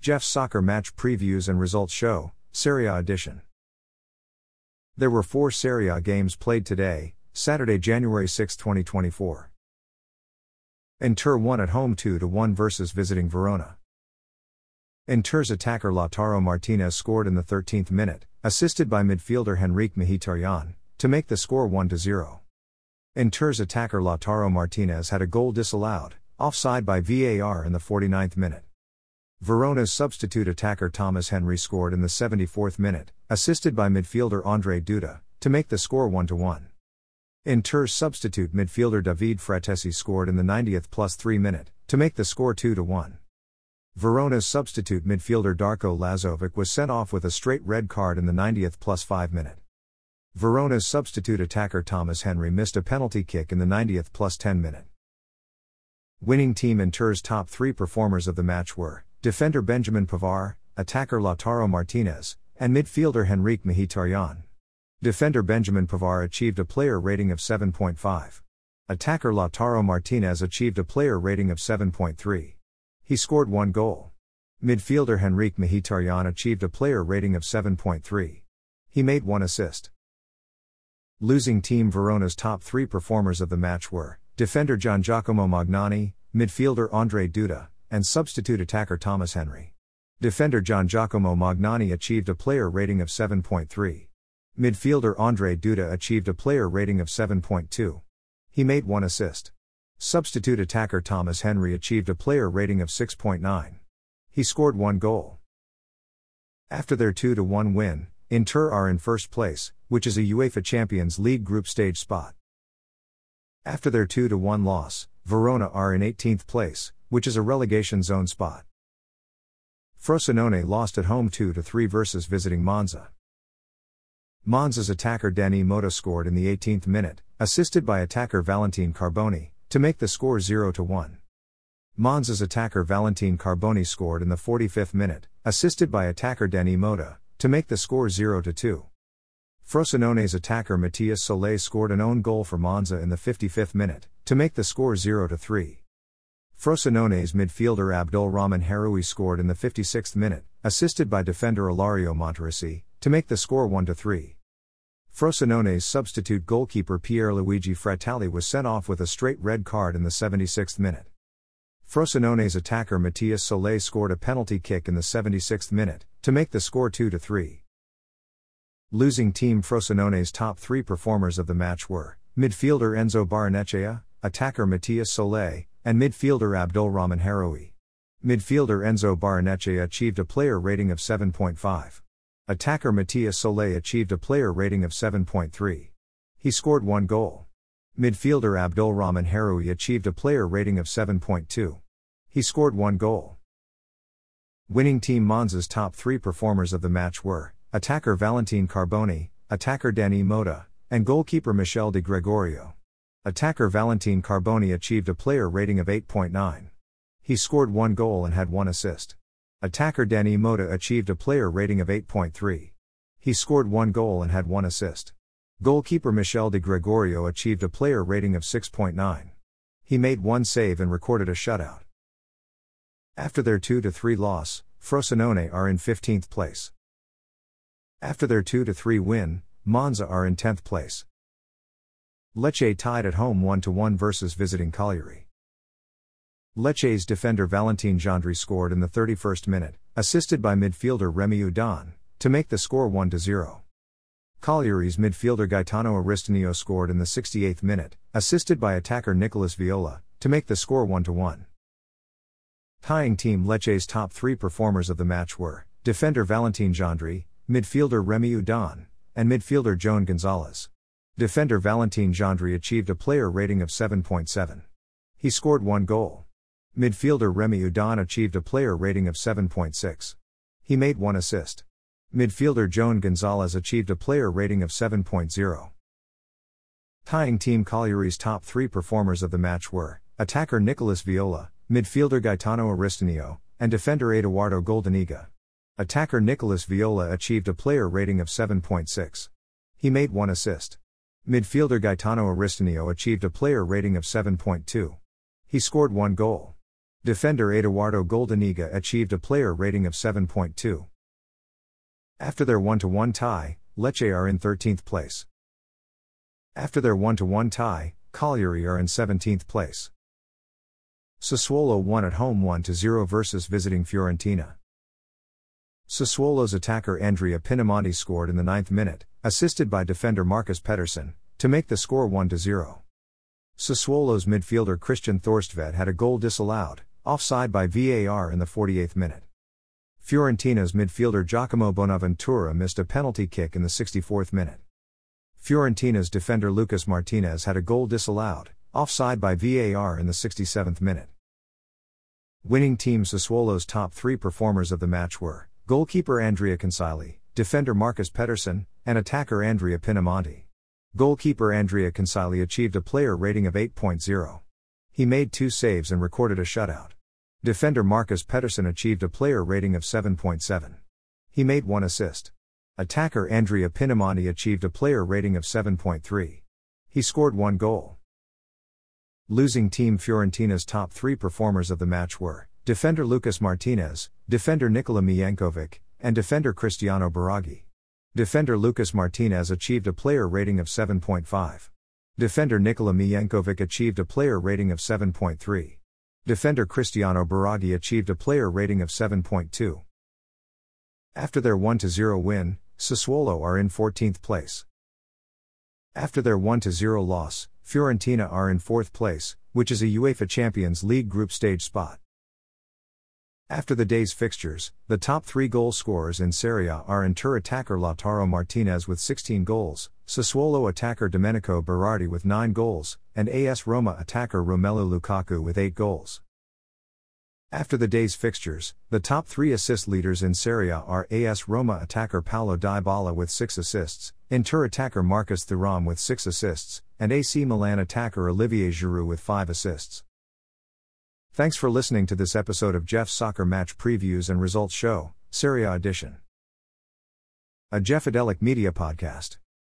Jeff's Soccer Match Previews and Results Show, Serie A Edition. There were four Serie A games played today, Saturday, January 6, 2024. Inter won at home 2 1 versus visiting Verona. Inter's attacker Lautaro Martinez scored in the 13th minute, assisted by midfielder Henrikh Mkhitaryan, to make the score 1 0. Inter's attacker Lautaro Martinez had a goal disallowed, offside by VAR in the 49th minute. Verona's substitute attacker Thomas Henry scored in the 74th minute, assisted by midfielder Andre Duda, to make the score 1 1. Inter's substitute midfielder David Frattesi scored in the 90th plus 3 minute, to make the score 2 1. Verona's substitute midfielder Darko Lazovic was sent off with a straight red card in the 90th plus 5 minute. Verona's substitute attacker Thomas Henry missed a penalty kick in the 90th plus 10 minute. Winning team Inter's top three performers of the match were defender Benjamin Pavard, attacker Lautaro Martinez, and midfielder Henrikh Mkhitaryan. Defender Benjamin Pavard achieved a player rating of 7.5. Attacker Lautaro Martinez achieved a player rating of 7.3. He scored one goal. Midfielder Henrikh Mkhitaryan achieved a player rating of 7.3. He made one assist. Losing team Verona's top three performers of the match were defender Giangiacomo Magnani, midfielder Andre Duda, and substitute attacker Thomas Henry. Defender Giangiacomo Magnani achieved a player rating of 7.3. Midfielder Andre Duda achieved a player rating of 7.2. He made one assist. Substitute attacker Thomas Henry achieved a player rating of 6.9. He scored one goal. After their 2 1 win, Inter are in first place, which is a UEFA Champions League group stage spot. After their 2 1 loss, Verona are in 18th place, which is a relegation zone spot. Frosinone lost at home 2 3 versus visiting Monza. Monza's attacker Dani Mota scored in the 18th minute, assisted by attacker Valentin Carboni, to make the score 0 1. Monza's attacker Valentin Carboni scored in the 45th minute, assisted by attacker Dani Mota, to make the score 0 2. Frosinone's attacker Matthias Soulé scored an own goal for Monza in the 55th minute, to make the score 0 3. Frosinone's midfielder Abdul Rahman Harroui scored in the 56th minute, assisted by defender Ilario Monterisi, to make the score 1 3. Frosinone's substitute goalkeeper Pierluigi Frattali was sent off with a straight red card in the 76th minute. Frosinone's attacker Matthias Soulé scored a penalty kick in the 76th minute, to make the score 2 3. Losing team Frosinone's top three performers of the match were midfielder Enzo Barrenechea, attacker Matthias Soulé, and midfielder Abdul Rahman Harroui. Midfielder Enzo Barrenechea achieved a player rating of 7.5. Attacker Matthias Soulé achieved a player rating of 7.3. He scored one goal. Midfielder Abdul Rahman Harroui achieved a player rating of 7.2. He scored one goal. Winning Team Monza's top three performers of the match were attacker Valentin Carboni, attacker Dani Mota, and goalkeeper Michel de Gregorio. Attacker Valentin Carboni achieved a player rating of 8.9. He scored one goal and had one assist. Attacker Dani Mota achieved a player rating of 8.3. He scored one goal and had one assist. Goalkeeper Michel de Gregorio achieved a player rating of 6.9. He made one save and recorded a shutout. After their 2 3 loss, Frosinone are in 15th place. After their 2 3 win, Monza are in 10th place. Lecce tied at home 1 1 versus visiting Cagliari. Lecce's defender Valentin Gendrey scored in the 31st minute, assisted by midfielder Remy Oudin, to make the score 1 0. Cagliari's midfielder Gaetano Oristanio scored in the 68th minute, assisted by attacker Nicolas Viola, to make the score 1 1. Tying team Lecce's top three performers of the match were defender Valentin Gendrey, midfielder Remy Oudin, and midfielder Joan Gonzalez. Defender Valentin Gendrey achieved a player rating of 7.7. He scored one goal. Midfielder Remy Oudin achieved a player rating of 7.6. He made one assist. Midfielder Joan Gonzalez achieved a player rating of 7.0. Tying Team Cagliari's top three performers of the match were attacker Nicolas Viola, midfielder Gaetano Oristanio, and defender Eduardo Goldaniga. Attacker Nicolas Viola achieved a player rating of 7.6. He made one assist. Midfielder Gaetano Oristanio achieved a player rating of 7.2. He scored one goal. Defender Eduardo Goldaniga achieved a player rating of 7.2. After their 1 1 tie, Lecce are in 13th place. After their 1 1 tie, Cagliari are in 17th place. Sassuolo won at home 1 0 versus visiting Fiorentina. Sassuolo's attacker Andrea Pinamonti scored in the ninth minute, assisted by defender Marcus Pedersen, to make the score 1 0. Sassuolo's midfielder Christian Thorstvedt had a goal disallowed, offside by VAR in the 48th minute. Fiorentina's midfielder Giacomo Bonaventura missed a penalty kick in the 64th minute. Fiorentina's defender Lucas Martinez had a goal disallowed, offside by VAR in the 67th minute. Winning team Sassuolo's top three performers of the match were goalkeeper Andrea Consigli, defender Marcus Pedersen, and attacker Andrea Pinamonti. Goalkeeper Andrea Consigli achieved a player rating of 8.0. He made two saves and recorded a shutout. Defender Marcus Pedersen achieved a player rating of 7.7. He made one assist. Attacker Andrea Pinamonti achieved a player rating of 7.3. He scored one goal. Losing team Fiorentina's top three performers of the match were defender Lucas Martinez, defender Nikola Milenkovic, and defender Cristiano Biraghi. Defender Lucas Martinez achieved a player rating of 7.5. Defender Nikola Milenkovic achieved a player rating of 7.3. Defender Cristiano Biraghi achieved a player rating of 7.2. After their 1 0 win, Sassuolo are in 14th place. After their 1 0 loss, Fiorentina are in fourth place, which is a UEFA Champions League group stage spot. After the day's fixtures, the top three goal scorers in Serie A are Inter attacker Lautaro Martinez with 16 goals, Sassuolo attacker Domenico Berardi with 9 goals, and AS Roma attacker Romelu Lukaku with 8 goals. After the day's fixtures, the top three assist leaders in Serie A are AS Roma attacker Paulo Dybala with 6 assists, Inter attacker Marcus Thuram with 6 assists, and AC Milan attacker Olivier Giroud with 5 assists. Thanks for listening to this episode of Jeff's Soccer Match Previews and Results Show, Serie A Edition. A Jeffadelic Media Podcast.